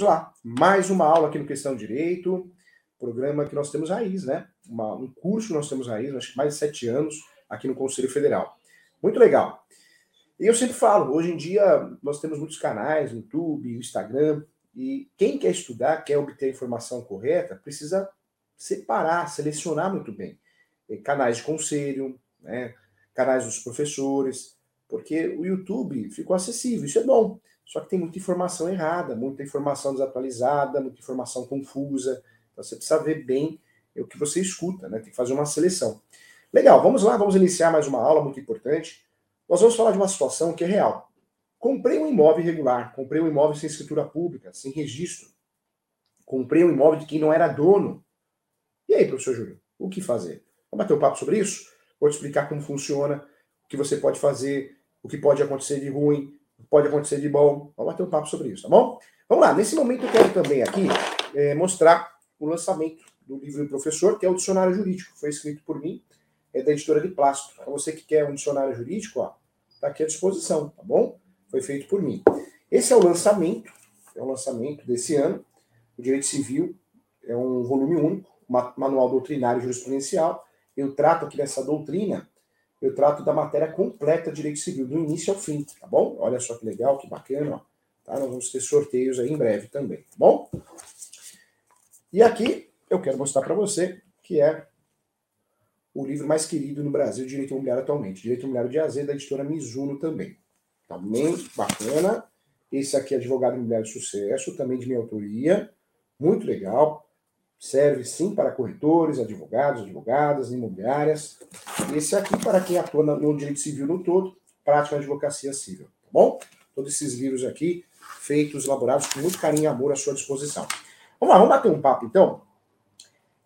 Vamos lá, mais uma aula aqui no Questão Direito, programa que nós temos raiz, né? Uma, um curso que nós temos raiz, acho que mais de sete anos aqui no Conselho Federal. Muito legal. E eu sempre falo, hoje em dia nós temos muitos canais, YouTube, Instagram, e quem quer estudar, quer obter a informação correta, precisa separar, selecionar muito bem. Canais de conselho, né? canais dos professores, porque o YouTube ficou acessível, isso é bom. Só que tem muita informação errada, muita informação desatualizada, muita informação confusa. Então você precisa ver bem o que você escuta, né? Tem que fazer uma seleção. Legal, vamos lá, vamos iniciar mais uma aula muito importante. Nós vamos falar de uma situação que é real. Comprei um imóvel irregular, comprei um imóvel sem escritura pública, sem registro. Comprei um imóvel de quem não era dono. E aí, professor Júlio, o que fazer? Vamos bater um papo sobre isso? Vou te explicar como funciona, o que você pode fazer, o que pode acontecer de ruim, pode acontecer de bom. Vamos bater um papo sobre isso, tá bom? Vamos lá, nesse momento eu quero também aqui é, mostrar o lançamento do livro do professor, que é o Dicionário Jurídico. Foi escrito por mim, é da editora de Plástico. Para você que quer um dicionário jurídico, ó, tá aqui à disposição, tá bom? Foi feito por mim. Esse é o lançamento, é o lançamento desse ano. O Direito Civil é um volume único, manual doutrinário jurisprudencial. Eu trato aqui dessa doutrina eu trato da matéria completa de direito civil, do início ao fim, tá bom? Olha só que legal, que bacana, ó. Tá? Nós vamos ter sorteios aí em breve também, tá bom? E aqui eu quero mostrar para você que é o livro mais querido no Brasil de direito imobiliário atualmente, Direito Imobiliário de AZ, da editora Mizuno também. Também bacana. Esse aqui é Advogado Imobiliário de Sucesso, também de minha autoria. Muito legal serve sim para corretores, advogados, advogadas, imobiliárias. Esse aqui para quem atua no direito civil no todo, prática de advocacia civil, tá bom? Todos esses livros aqui, feitos, elaborados com muito carinho e amor à sua disposição. Vamos lá, vamos bater um papo então?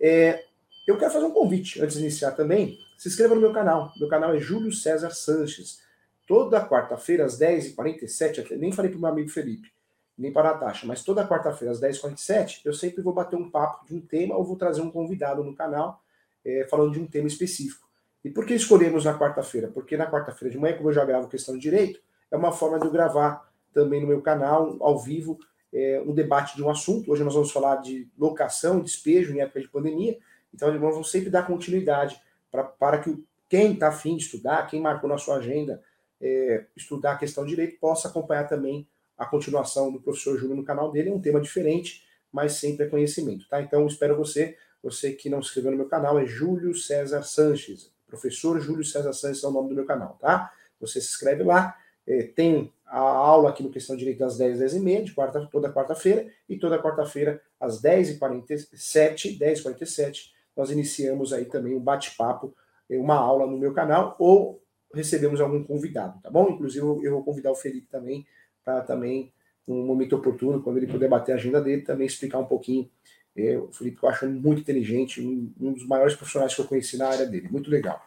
É, eu quero fazer um convite antes de iniciar também. Se inscreva no meu canal. Meu canal é Júlio César Sanches. Toda quarta-feira, às 10h47, nem falei para o meu amigo Felipe nem para a taxa. Mas toda quarta-feira, às 10h47, eu sempre vou bater um papo de um tema ou vou trazer um convidado no canal é, falando de um tema específico. E por que escolhemos na quarta-feira? Porque na quarta-feira de manhã, como eu já gravo questão de direito, é uma forma de eu gravar também no meu canal, ao vivo, é, um debate de um assunto. Hoje nós vamos falar de locação, despejo em época de pandemia. Então, nós vamos sempre dar continuidade pra, para que quem está afim de estudar, quem marcou na sua agenda é, estudar a questão de direito, possa acompanhar também a continuação do professor Júlio no canal dele, é um tema diferente, mas sempre é conhecimento, tá? Então espero você, você que não se inscreveu no meu canal, é Júlio César Sanches, professor Júlio César Sanches é o nome do meu canal, tá? Você se inscreve lá, é, tem a aula aqui no Questão Direito às 10, 10 e meia, de quarta, toda quarta-feira, e toda quarta-feira às 10h47, 10h47, nós iniciamos aí também um bate-papo, é, uma aula no meu canal, ou recebemos algum convidado, tá bom? Inclusive eu vou convidar o Felipe também para também, num momento oportuno, quando ele puder bater a agenda dele, também explicar um pouquinho. É, o Felipe eu acho muito inteligente, um, um, dos maiores profissionais que eu conheci na área dele. Muito legal.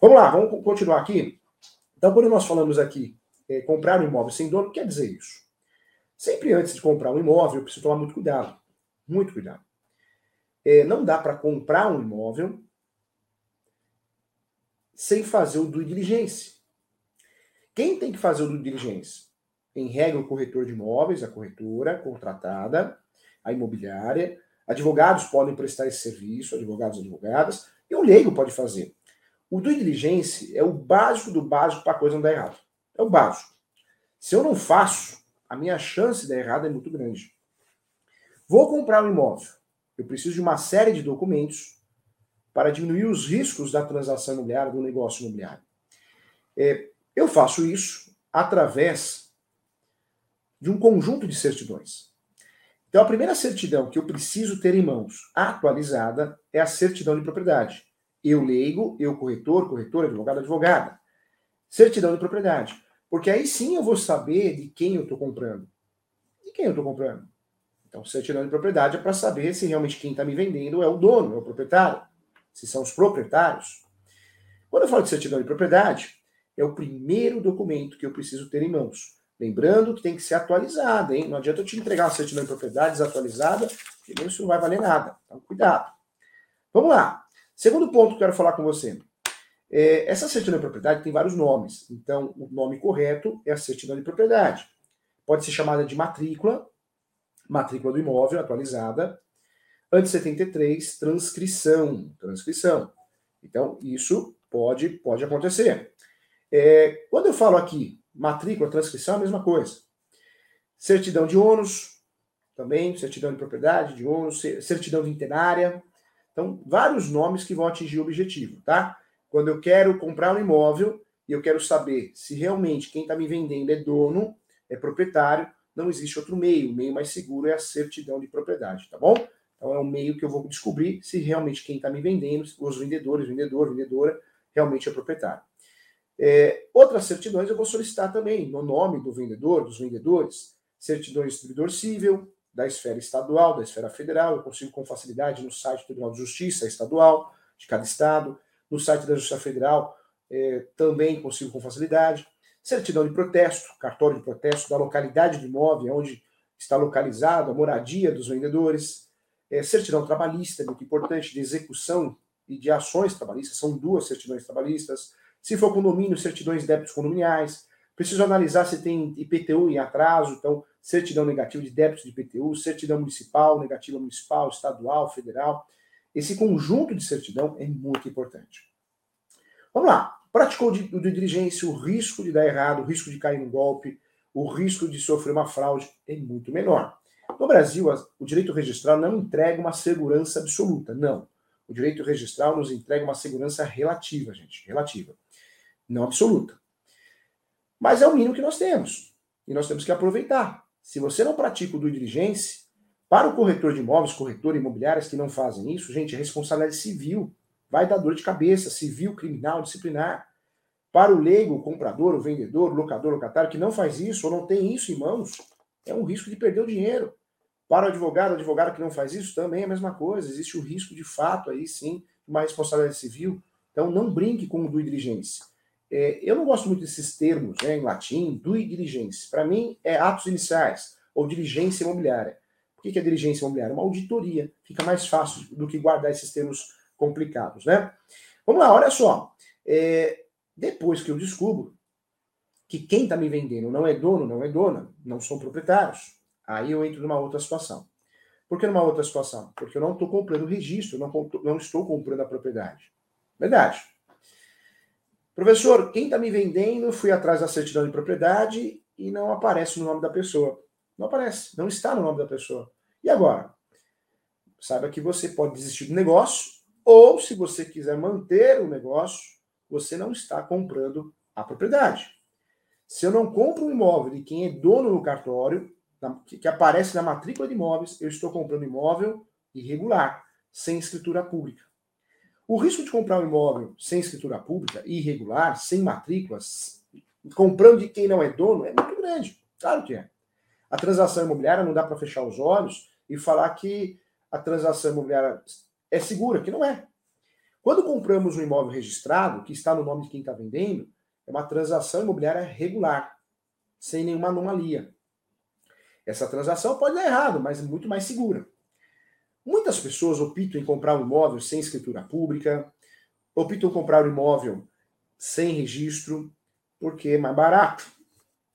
Vamos lá, vamos continuar aqui. Então, quando nós falamos aqui, é, comprar um imóvel sem dono, quer dizer isso? Sempre antes de comprar um imóvel, eu preciso tomar muito cuidado. Muito cuidado. É, não dá para comprar um imóvel sem fazer o due diligence. Quem tem que fazer o due diligence? Em regra, o corretor de imóveis, a corretora contratada, a imobiliária. Advogados podem prestar esse serviço, advogados e advogadas, e o leigo pode fazer. O due diligence é o básico do básico para a coisa não dar errado. É o básico. Se eu não faço, a minha chance de dar errado é muito grande. Vou comprar um imóvel. Eu preciso de uma série de documentos para diminuir os riscos da transação imobiliária, do negócio imobiliário. É, eu faço isso através de um conjunto de certidões. Então, a primeira certidão que eu preciso ter em mãos atualizada é a certidão de propriedade. Eu leigo, eu corretor, corretor, advogado, advogada. Certidão de propriedade. Porque aí sim eu vou saber de quem eu estou comprando. De quem eu estou comprando? Então, certidão de propriedade é para saber se realmente quem está me vendendo é o dono, é o proprietário. Se são os proprietários. Quando eu falo de certidão de propriedade, é o primeiro documento que eu preciso ter em mãos. Lembrando que tem que ser atualizada, hein? Não adianta eu te entregar uma certidão de propriedade desatualizada, porque isso não vai valer nada. Então, cuidado. Vamos lá. Segundo ponto que eu quero falar com você. É, essa certidão de propriedade tem vários nomes. Então, o nome correto é a certidão de propriedade. Pode ser chamada de matrícula, matrícula do imóvel atualizada. Antes 73, transcrição. Transcrição. Então, isso pode, pode acontecer. É, quando eu falo aqui matrícula, transcrição, a mesma coisa. Certidão de ônus, também, certidão de propriedade, de ônus, certidão de intenária. Então, vários nomes que vão atingir o objetivo, tá? Quando eu quero comprar um imóvel e eu quero saber se realmente quem está me vendendo é dono, é proprietário, não existe outro meio. O meio mais seguro é a certidão de propriedade, tá bom? Então é um meio que eu vou descobrir se realmente quem está me vendendo, os vendedores, vendedor, vendedora, realmente é proprietário. É, outras certidões eu vou solicitar também, no nome do vendedor, dos vendedores, certidão de distribuidor civil, da esfera estadual, da esfera federal, eu consigo com facilidade no site do Tribunal de Justiça estadual, de cada estado, no site da Justiça Federal, é, também consigo com facilidade. Certidão de protesto, cartório de protesto da localidade do imóvel, onde está localizado a moradia dos vendedores. É, certidão trabalhista, muito importante, de execução e de ações trabalhistas, são duas certidões trabalhistas. Se for condomínio, certidões de débitos condominiais. Preciso analisar se tem IPTU em atraso, então, certidão negativa de débitos de IPTU, certidão municipal, negativa municipal, estadual, federal. Esse conjunto de certidão é muito importante. Vamos lá. Praticou de, de diligência, o risco de dar errado, o risco de cair no golpe, o risco de sofrer uma fraude é muito menor. No Brasil, o direito registral não entrega uma segurança absoluta, não. O direito registral nos entrega uma segurança relativa, gente, relativa, não absoluta. Mas é o mínimo que nós temos e nós temos que aproveitar. Se você não pratica o due diligence, para o corretor de imóveis, corretor imobiliários que não fazem isso, gente, é responsabilidade civil vai dar dor de cabeça, civil, criminal, disciplinar. Para o leigo, o comprador, o vendedor, o locador, o locatário que não faz isso ou não tem isso em mãos, é um risco de perder o dinheiro. Para o advogado, o advogado que não faz isso também é a mesma coisa. Existe o risco de fato aí sim de uma responsabilidade civil. Então não brinque com o due diligence. É, eu não gosto muito desses termos né, em latim, due diligence. Para mim é atos iniciais ou diligência imobiliária. O que é diligência imobiliária? Uma auditoria. Fica mais fácil do que guardar esses termos complicados, né? Vamos lá, olha só. É, depois que eu descubro que quem está me vendendo não é dono, não é dona, não são proprietários, aí eu entro numa outra situação. Por que numa outra situação? Porque eu não estou comprando o registro, não, não estou comprando a propriedade. Verdade. Professor, quem está me vendendo, fui atrás da certidão de propriedade e não aparece no nome da pessoa. Não aparece, não está no nome da pessoa. E agora? Saiba que você pode desistir do negócio ou, se você quiser manter o negócio, você não está comprando a propriedade. Se eu não compro um imóvel de quem é dono no cartório, que aparece na matrícula de imóveis, eu estou comprando imóvel irregular, sem escritura pública. O risco de comprar um imóvel sem escritura pública, irregular, sem matrículas, comprando de quem não é dono, é muito grande. Claro que é. A transação imobiliária não dá para fechar os olhos e falar que a transação imobiliária é segura, que não é. Quando compramos um imóvel registrado, que está no nome de quem está vendendo, é uma transação imobiliária regular, sem nenhuma anomalia. Essa transação pode dar errado, mas é muito mais segura. Muitas pessoas optam em comprar um imóvel sem escritura pública, optam em comprar um imóvel sem registro, porque é mais barato.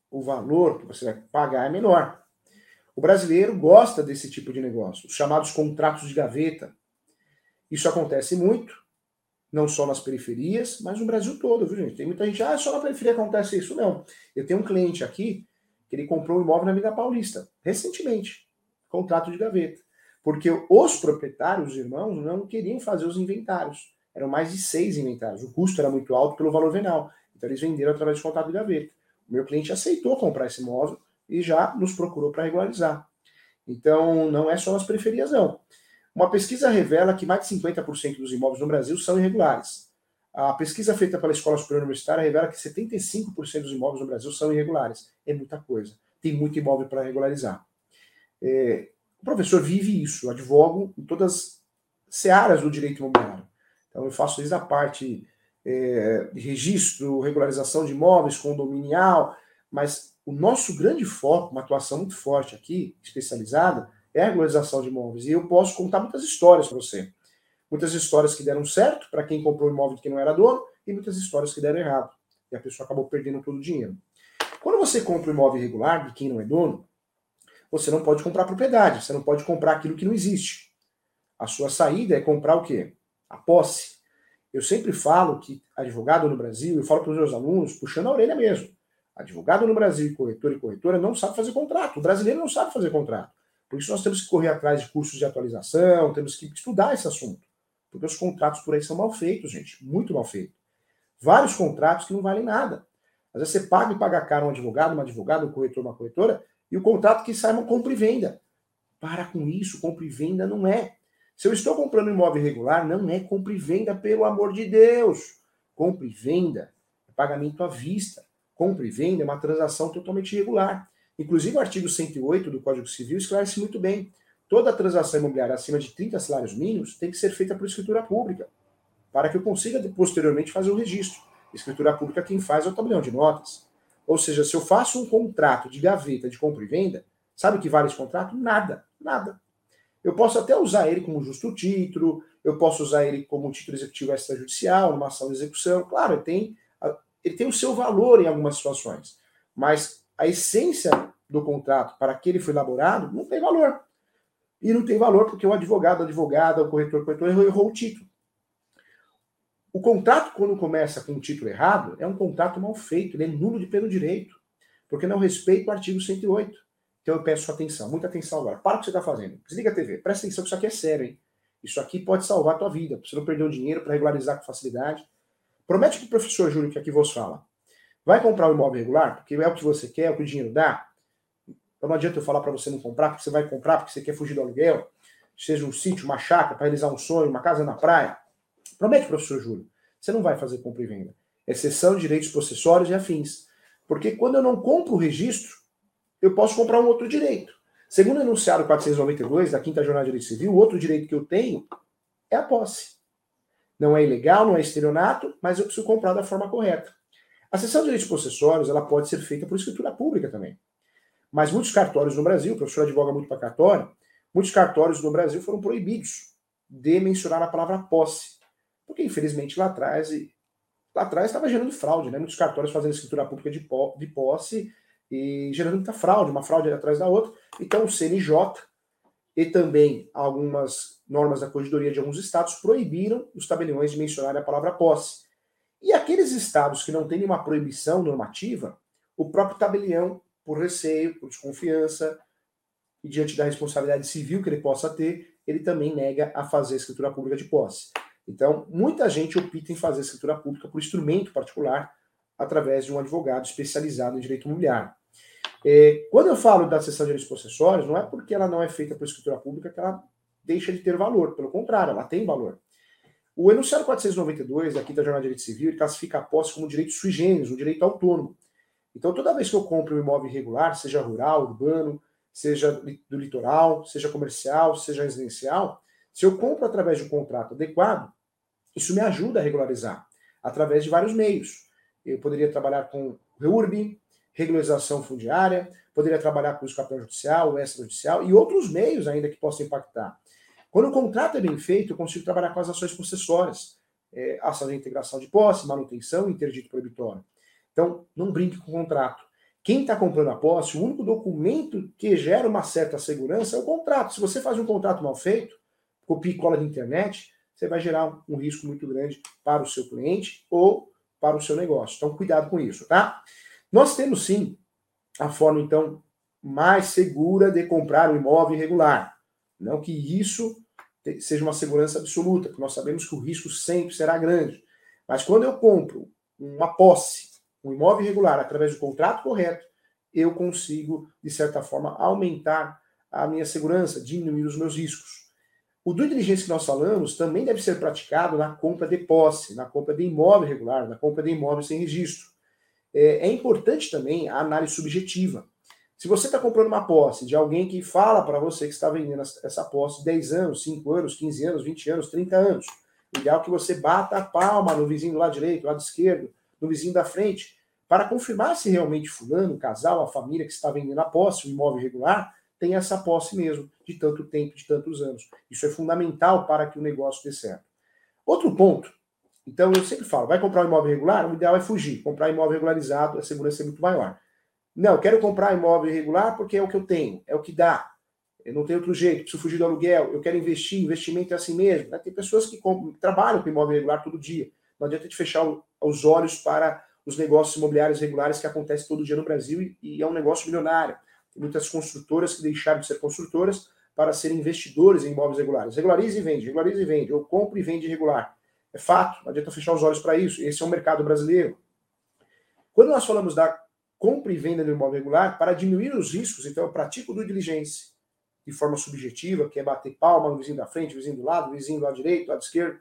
O valor que você vai pagar é menor. O brasileiro gosta desse tipo de negócio, os chamados contratos de gaveta, isso acontece muito, não só nas periferias, mas no Brasil todo, viu, gente? Tem muita gente, ah, só na periferia acontece isso. Não. Eu tenho um cliente aqui que ele comprou um imóvel na Avenida Paulista, recentemente, contrato de gaveta. Porque os proprietários, os irmãos, não queriam fazer os inventários. Eram mais de seis inventários. O custo era muito alto pelo valor venal. Então eles venderam através de contrato de gaveta. O meu cliente aceitou comprar esse imóvel e já nos procurou para regularizar. Então, não é só nas periferias, não. Uma pesquisa revela que mais de 50% dos imóveis no Brasil são irregulares. A pesquisa feita pela Escola Superior Universitária revela que 75% dos imóveis no Brasil são irregulares. É muita coisa. Tem muito imóvel para regularizar. É, o professor vive isso. Eu advogo em todas as searas do direito imobiliário. Então, eu faço desde a parte é, de registro, regularização de imóveis, condominial, mas o nosso grande foco, uma atuação muito forte aqui, especializada, é a regularização de imóveis. E eu posso contar muitas histórias para você. Muitas histórias que deram certo para quem comprou imóvel que não era dono e muitas histórias que deram errado. E a pessoa acabou perdendo todo o dinheiro. Quando você compra um imóvel irregular de quem não é dono, você não pode comprar propriedade, você não pode comprar aquilo que não existe. A sua saída é comprar o quê? A posse. Eu sempre falo que advogado no Brasil, eu falo para os meus alunos, puxando a orelha mesmo. Advogado no Brasil, corretor e corretora, não sabe fazer contrato. O brasileiro não sabe fazer contrato. Por isso nós temos que correr atrás de cursos de atualização, temos que estudar esse assunto. Porque os contratos por aí são mal feitos, gente. Muito mal feitos. Vários contratos que não valem nada. Às vezes você paga e paga caro um advogado, uma advogada, um corretor, uma corretora, e o contrato que sai é compra e venda. Para com isso, compra e venda não é. Se eu estou comprando imóvel irregular, não é compra e venda, pelo amor de Deus. Compra e venda é pagamento à vista. Compra e venda é uma transação totalmente irregular. Inclusive, o artigo 108 do Código Civil esclarece muito bem. Toda transação imobiliária acima de 30 salários mínimos tem que ser feita por escritura pública, para que eu consiga posteriormente fazer o registro. Escritura pública quem faz é o tabelião de notas. Ou seja, se eu faço um contrato de gaveta de compra e venda, sabe o que vale esse contrato? Nada, nada. Eu posso até usar ele como justo título, eu posso usar ele como título executivo extrajudicial, numa ação de execução. Claro, ele tem, ele tem o seu valor em algumas situações, mas a essência do contrato para que ele foi elaborado não tem valor. E não tem valor porque o advogado, a advogada, o corretor, o corretor errou o título. O contrato, quando começa com o título errado, é um contrato mal feito, ele é nulo de pleno direito, porque não respeita o artigo 108. Então eu peço sua atenção, muita atenção agora. Para o que você está fazendo. Desliga a TV, presta atenção que isso aqui é sério, hein? Isso aqui pode salvar a tua vida, para você não perder o dinheiro, para regularizar com facilidade. Promete para o professor Júlio que aqui vos fala. Vai comprar um imóvel regular, porque é o que você quer, é o que o dinheiro dá. Então não adianta eu falar para você não comprar, porque você vai comprar porque você quer fugir do aluguel, seja um sítio, uma chácara, para realizar um sonho, uma casa na praia. Promete, professor Júlio, você não vai fazer compra e venda. Exceção de direitos possessórios e afins. Porque quando eu não compro o registro, eu posso comprar um outro direito. Segundo o enunciado 492 da Quinta Jornada de Direito Civil, o outro direito que eu tenho é a posse. Não é ilegal, não é estelionato, mas eu preciso comprar da forma correta. A cessão de direitos possessórios ela pode ser feita por escritura pública também. Mas muitos cartórios no Brasil, o professor advoga muito para cartório, muitos cartórios no Brasil foram proibidos de mencionar a palavra posse. Porque, infelizmente, lá atrás, lá atrás estava gerando fraude, né? Muitos cartórios fazendo escritura pública de, de posse e gerando muita fraude, uma fraude atrás da outra. Então, o CNJ e também algumas normas da corregedoria de alguns estados proibiram os tabeliões de mencionar a palavra posse. E aqueles estados que não têm nenhuma proibição normativa, o próprio tabelião, por receio, por desconfiança, e diante da responsabilidade civil que ele possa ter, ele também nega a fazer a escritura pública de posse. Então, muita gente opta em fazer a escritura pública por instrumento particular, através de um advogado especializado em direito imobiliário. É, quando eu falo da sessão de direitos possessórios, não é porque ela não é feita por escritura pública que ela deixa de ter valor, pelo contrário, ela tem valor. O enunciado 492 aqui da Jornada de Direito Civil classifica a posse como direito sui generis, um direito autônomo. Então, toda vez que eu compro um imóvel irregular, seja rural, urbano, seja do litoral, seja comercial, seja residencial, se eu compro através de um contrato adequado, isso me ajuda a regularizar através de vários meios. Eu poderia trabalhar com REURB, regularização fundiária, poderia trabalhar com o capitão judicial, o extrajudicial e outros meios ainda que possam impactar. Quando o contrato é bem feito, eu consigo trabalhar com as ações possessórias, é, ação de integração de posse, manutenção, interdito proibitório. Então, não brinque com o contrato. Quem está comprando a posse, o único documento que gera uma certa segurança é o contrato. Se você faz um contrato mal feito, copia e cola de internet, você vai gerar um risco muito grande para o seu cliente ou para o seu negócio. Então, cuidado com isso, tá? Nós temos sim a forma, então, mais segura de comprar um imóvel irregular. Não que isso seja uma segurança absoluta, porque nós sabemos que o risco sempre será grande. Mas quando eu compro uma posse, um imóvel irregular, através do contrato correto, eu consigo, de certa forma, aumentar a minha segurança, diminuir os meus riscos. O due diligence que nós falamos também deve ser praticado na compra de posse, na compra de imóvel irregular, na compra de imóvel sem registro. É, é importante também a análise subjetiva. Se você está comprando uma posse de alguém que fala para você que está vendendo essa posse 10 anos, 5 anos, 15 anos, 20 anos, 30 anos, o ideal é que você bata a palma no vizinho do lado direito, do lado esquerdo, no vizinho da frente, para confirmar se realmente fulano, o casal, a família que está vendendo a posse, o imóvel irregular, tem essa posse mesmo, de tanto tempo, de tantos anos. Isso é fundamental para que o negócio dê certo. Outro ponto, então eu sempre falo, vai comprar um imóvel regular, o ideal é fugir. Comprar imóvel regularizado, a segurança é muito maior. Não, quero comprar imóvel irregular porque é o que eu tenho, é o que dá. Eu não tenho outro jeito, preciso fugir do aluguel, eu quero investir, investimento é assim mesmo. Né? Tem pessoas que compram, trabalham com imóvel irregular todo dia. Não adianta de fechar os olhos para os negócios imobiliários regulares que acontecem todo dia no Brasil e, e é um negócio milionário. Muitas construtoras que deixaram de ser construtoras para serem investidores em imóveis regulares. Regularize e vende, regularize e vende, ou compra e vende regular. É fato, não adianta fechar os olhos para isso. Esse é o mercado brasileiro. Quando nós falamos da compra e venda do imóvel regular, para diminuir os riscos, então eu pratico do diligência de forma subjetiva, que é bater palma no vizinho da frente, vizinho do lado, vizinho do lado direito, do lado esquerdo.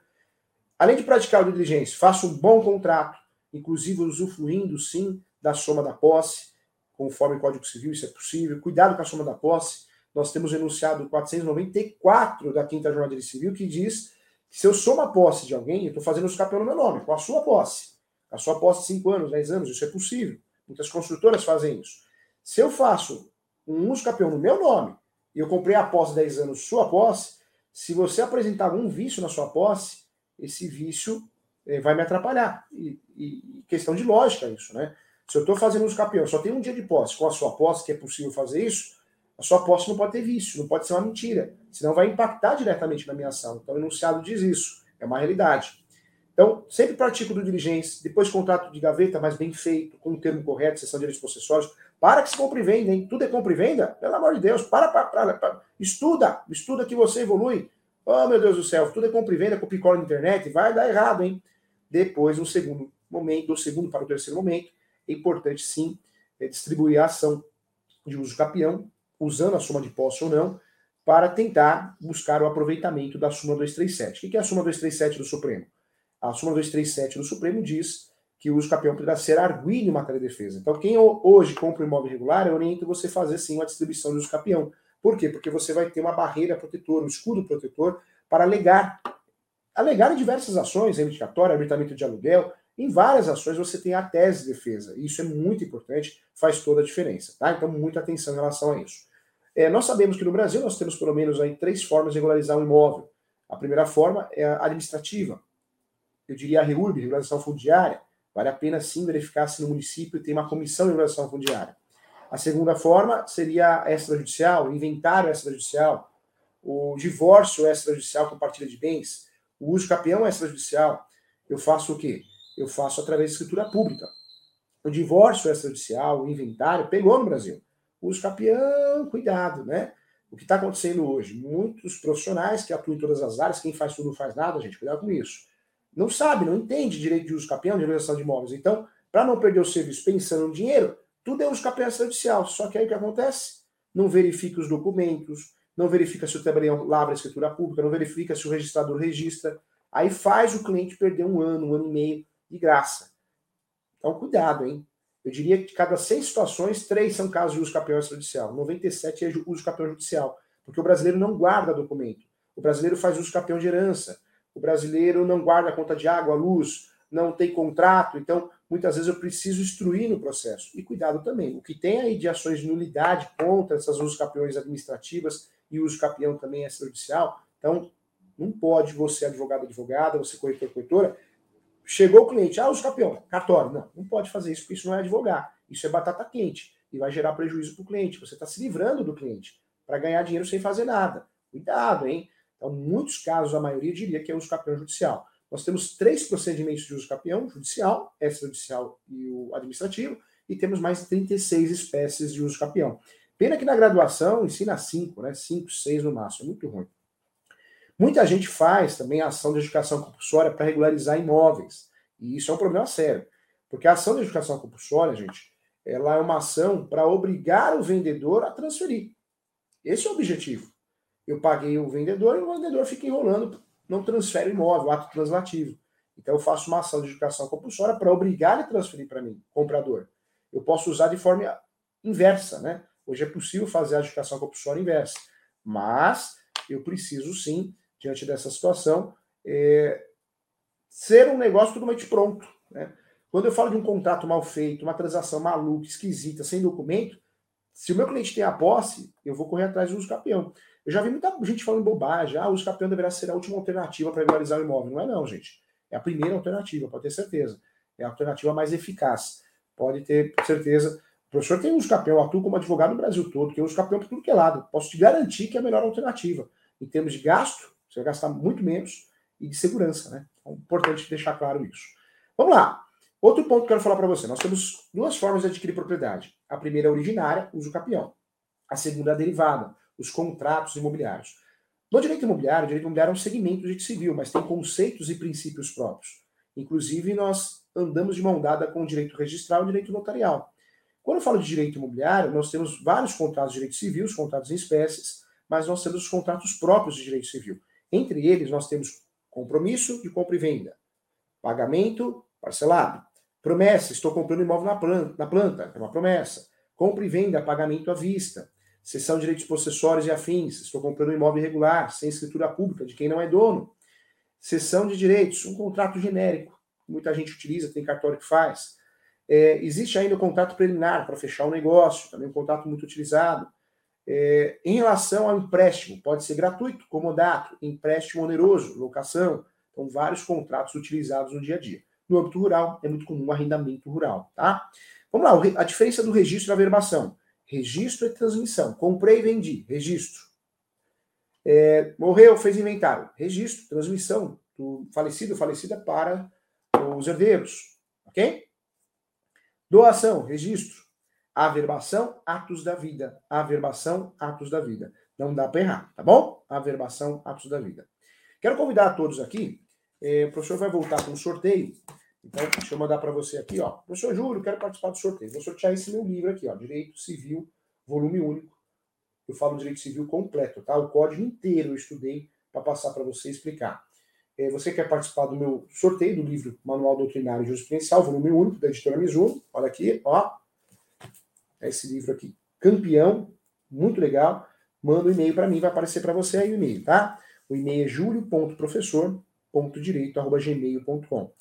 Além de praticar o do diligência, faço um bom contrato, inclusive usufruindo sim da soma da posse, conforme o Código Civil, isso é possível. Cuidado com a soma da posse. Nós temos enunciado 494 da Quinta Jornada Civil que diz que se eu sou uma posse de alguém, eu estou fazendo capel no meu nome, com a sua posse. A sua posse de 5 anos, 10 anos, isso é possível. Muitas construtoras fazem isso. Se eu faço um uso capião no meu nome e eu comprei a posse 10 anos sua posse, se você apresentar algum vício na sua posse, esse vício eh, vai me atrapalhar. E, e, questão de lógica isso, né? Se eu estou fazendo uso capião, só tem um dia de posse com a sua posse, que é possível fazer isso, a sua posse não pode ter vício, não pode ser uma mentira, senão vai impactar diretamente na minha ação. Então o enunciado diz isso, é uma realidade. Então, sempre pratico do diligência, depois contrato de gaveta, mas bem feito, com o termo correto, sessão de direitos possessórios. Para que se compre e venda, hein? Tudo é compra e venda? Pelo amor de Deus, para, para, para, para. estuda, estuda que você evolui. Oh, meu Deus do céu, tudo é compra e venda, com picola na internet, vai dar errado, hein? Depois, no segundo momento, do segundo para o terceiro momento, é importante sim é distribuir a ação de uso capião, usando a soma de posse ou não, para tentar buscar o aproveitamento da súmula 237. O que é a súmula 237 do Supremo? A súmula 237 do Supremo diz que o uso capião poderá ser arguído em matéria de defesa. Então, quem hoje compra um imóvel irregular, eu oriento você fazer sim uma distribuição de uso capião. Por quê? Porque você vai ter uma barreira protetora, um escudo protetor para alegar. Alegar em diversas ações, reivindicatória, arbitramento de aluguel, em várias ações você tem a tese de defesa. E isso é muito importante, faz toda a diferença. Tá? Então, muita atenção em relação a isso. É, nós sabemos que no Brasil nós temos pelo menos aí três formas de regularizar um imóvel. A primeira forma é a administrativa, eu diria a REURB, regularização fundiária, vale a pena sim verificar se no município tem uma comissão de regularização fundiária. A segunda forma seria extrajudicial, o inventário extrajudicial, o divórcio extrajudicial com partilha de bens, o uso capião extrajudicial. Eu faço o quê? Eu faço através de escritura pública. O divórcio extrajudicial, o inventário, pegou no Brasil. O uso capião, cuidado, né? O que está acontecendo hoje? Muitos profissionais que atuam em todas as áreas, quem faz tudo não faz nada, gente, cuidado com isso não sabe, não entende direito de uso capião, de regularização de imóveis. Então, para não perder o serviço pensando no dinheiro, tudo é uso capião extrajudicial. Só que aí o que acontece? Não verifica os documentos, não verifica se o tabelião lavra a escritura pública, não verifica se o registrador registra. Aí faz o cliente perder um ano, um ano e meio de graça. Então, cuidado, hein? Eu diria que de cada 100 situações, três são casos de uso capião extrajudicial. 97 é uso capião judicial. Porque o brasileiro não guarda documento. O brasileiro faz uso capião de herança. O brasileiro não guarda conta de água, luz, não tem contrato, então muitas vezes eu preciso instruir no processo. E cuidado também, o que tem aí de ações de nulidade contra essas usos capiões administrativas e uso capião também extrajudicial, então não pode você, advogado, advogada, você corretor, corretora, chegou o cliente, ah, uso capião, cartório. Não, não pode fazer isso, porque isso não é advogar, isso é batata quente e vai gerar prejuízo para o cliente. Você está se livrando do cliente para ganhar dinheiro sem fazer nada. Cuidado, hein? Então, muitos casos, a maioria diria que é uso capião judicial. Nós temos três procedimentos de uso capião, judicial, extrajudicial e o administrativo, e temos mais 36 espécies de uso capião. Pena que na graduação ensina cinco, né? Cinco, seis no máximo, é muito ruim. Muita gente faz também ação de educação compulsória para regularizar imóveis. E isso é um problema sério. Porque a ação de educação compulsória, gente, ela é uma ação para obrigar o vendedor a transferir. Esse é o objetivo eu paguei o vendedor e o vendedor fica enrolando, não transfere o imóvel, ato translativo. Então eu faço uma ação de educação compulsória para obrigar ele a transferir para mim, comprador. Eu posso usar de forma inversa, né? Hoje é possível fazer a educação compulsória inversa, mas eu preciso sim, diante dessa situação, é, ser um negócio totalmente pronto. Né? Quando eu falo de um contrato mal feito, uma transação maluca, esquisita, sem documento, se o meu cliente tem a posse, eu vou correr atrás do uso campeão. Eu já vi muita gente falando bobagem. Ah, o uso campeão deverá ser a última alternativa para regularizar o imóvel. Não é não, gente. É a primeira alternativa, pode ter certeza. É a alternativa mais eficaz. Pode ter certeza. O professor tem uso capião, atua como advogado no Brasil todo, tem uso capião por tudo que é lado. Posso te garantir que é a melhor alternativa. Em termos de gasto, você vai gastar muito menos e de segurança, né? É importante deixar claro isso. Vamos lá. Outro ponto que eu quero falar para você. Nós temos duas formas de adquirir propriedade. A primeira é originária, uso capião. A segunda é a derivada, os contratos imobiliários. No direito imobiliário, o direito imobiliário é um segmento do direito civil, mas tem conceitos e princípios próprios. Inclusive, nós andamos de mão dada com o direito registral e o direito notarial. Quando eu falo de direito imobiliário, nós temos vários contratos de direito civil, os contratos em espécies, mas nós temos os contratos próprios de direito civil. Entre eles, nós temos compromisso de compra e venda, pagamento parcelado, promessa, estou comprando imóvel na planta, na planta, é uma promessa, compra e venda, pagamento à vista, cessão de direitos possessórios e afins, estou comprando imóvel irregular, sem escritura pública, de quem não é dono, cessão de direitos, um contrato genérico, muita gente utiliza, tem cartório que faz, é, existe ainda o contrato preliminar para fechar o negócio, também um contrato muito utilizado. É, em relação ao empréstimo, pode ser gratuito, comodato, empréstimo oneroso, locação. Então, vários contratos utilizados no dia a dia. No âmbito rural, é muito comum o arrendamento rural, tá? Vamos lá, a diferença do registro e averbação. Registro é transmissão. Comprei e vendi, registro. É, morreu, fez inventário, registro, transmissão do falecido falecida para os herdeiros, ok? Doação, registro. Averbação, atos da vida. Averbação, atos da vida. Não dá para errar, tá bom? Averbação, atos da vida. Quero convidar a todos aqui. Eh, o professor vai voltar com um sorteio. Então, deixa eu mandar para você aqui, ó. Professor Júlio, quero participar do sorteio. Vou sortear esse meu livro aqui, ó. Direito Civil, volume único. Eu falo direito civil completo, tá? O código inteiro eu estudei para passar para você explicar. É, você quer participar do meu sorteio do livro Manual Doutrinário e Jurisprudencial, volume único, da editora Mizuno. Olha aqui, ó. É esse livro aqui, campeão, muito legal. Manda um e-mail para mim, vai aparecer para você aí o e-mail, tá? O e-mail é julio.professor.direito.gmail.com.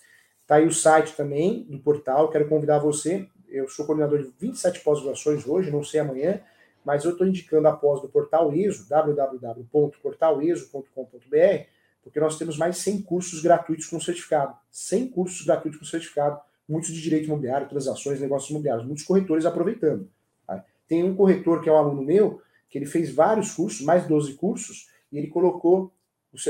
Tá aí o site também do portal, quero convidar você. Eu sou coordenador de 27 pós-graduações hoje, não sei amanhã, mas eu estou indicando a pós do Portal ESO, www.portaleso.com.br, porque nós temos mais 100 cursos gratuitos com certificado. 100 cursos gratuitos com certificado, muitos de direito imobiliário, transações, negócios imobiliários, muitos corretores aproveitando. Tá? Tem um corretor que é um aluno meu, que ele fez vários cursos, mais 12 cursos, e ele colocou,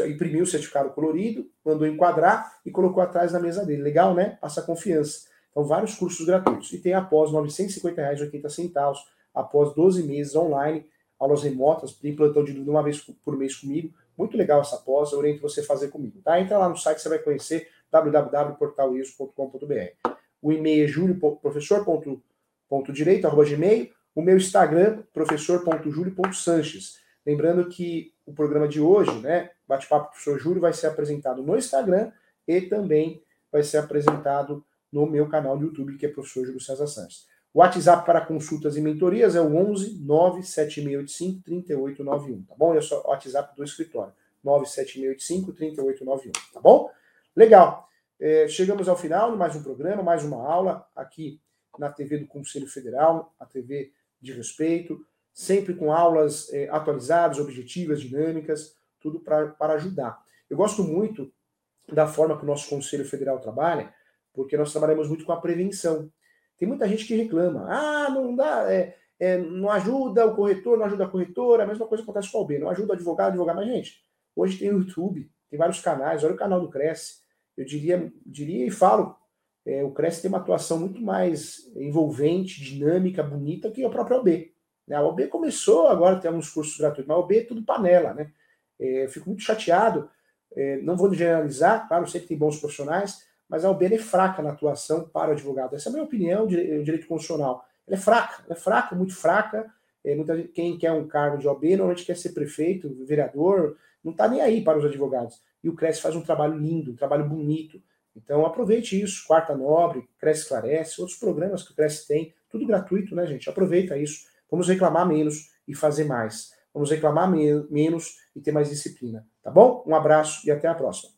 imprimiu o certificado colorido, mandou enquadrar e colocou atrás na mesa dele. Legal, né? Passa confiança. Então, vários cursos gratuitos. E tem após R$ 950,80, após 12 meses online, aulas remotas, tem plantão de dúvida uma vez por mês comigo, muito legal essa pós, eu oriento você a fazer comigo, tá? Entra lá no site, você vai conhecer www.portaliso.com.br. O e-mail é julio.professor.direito.gmail. O meu Instagram, professor.julio.sanches. Lembrando que o programa de hoje, né, Bate-Papo com o Professor Júlio, vai ser apresentado no Instagram e também vai ser apresentado no meu canal do YouTube, que é Professor Júlio César Sanches. O WhatsApp para consultas e mentorias é o 11 97685 3891, tá bom? É o WhatsApp do escritório, 97685 3891, tá bom? Legal. É, chegamos ao final de mais um programa, mais uma aula aqui na TV do Conselho Federal, a TV de respeito, sempre com aulas é, atualizadas, objetivas, dinâmicas, tudo para ajudar. Eu gosto muito da forma que o nosso Conselho Federal trabalha, porque nós trabalhamos muito com a prevenção. Tem muita gente que reclama. Ah, não dá, é, é, não ajuda o corretor, não ajuda a corretora. A mesma coisa acontece com o B. Não ajuda o advogado, advogar. Mas, gente, hoje tem o YouTube, tem vários canais. Olha o canal do Cresce. Eu diria, diria e falo, é, o Cresce tem uma atuação muito mais envolvente, dinâmica, bonita que a própria OB. Né? A OB começou, agora tem alguns cursos gratuitos, mas a OB é tudo panela. Né? É, eu fico muito chateado. É, não vou generalizar, claro, sempre tem bons profissionais, mas a OB é fraca na atuação para o advogado. Essa é a minha opinião, o direito constitucional. Ela é fraca, é fraca, muito fraca. É, muita, quem quer um cargo de OB normalmente quer ser prefeito, vereador, não está nem aí para os advogados. E o Cresce faz um trabalho lindo, um trabalho bonito. Então aproveite isso, Quarta Nobre, Cresce Esclarece, outros programas que o Cresce tem, tudo gratuito, né, gente? Aproveita isso. Vamos reclamar menos e fazer mais. Vamos reclamar me menos e ter mais disciplina. Tá bom? Um abraço e até a próxima.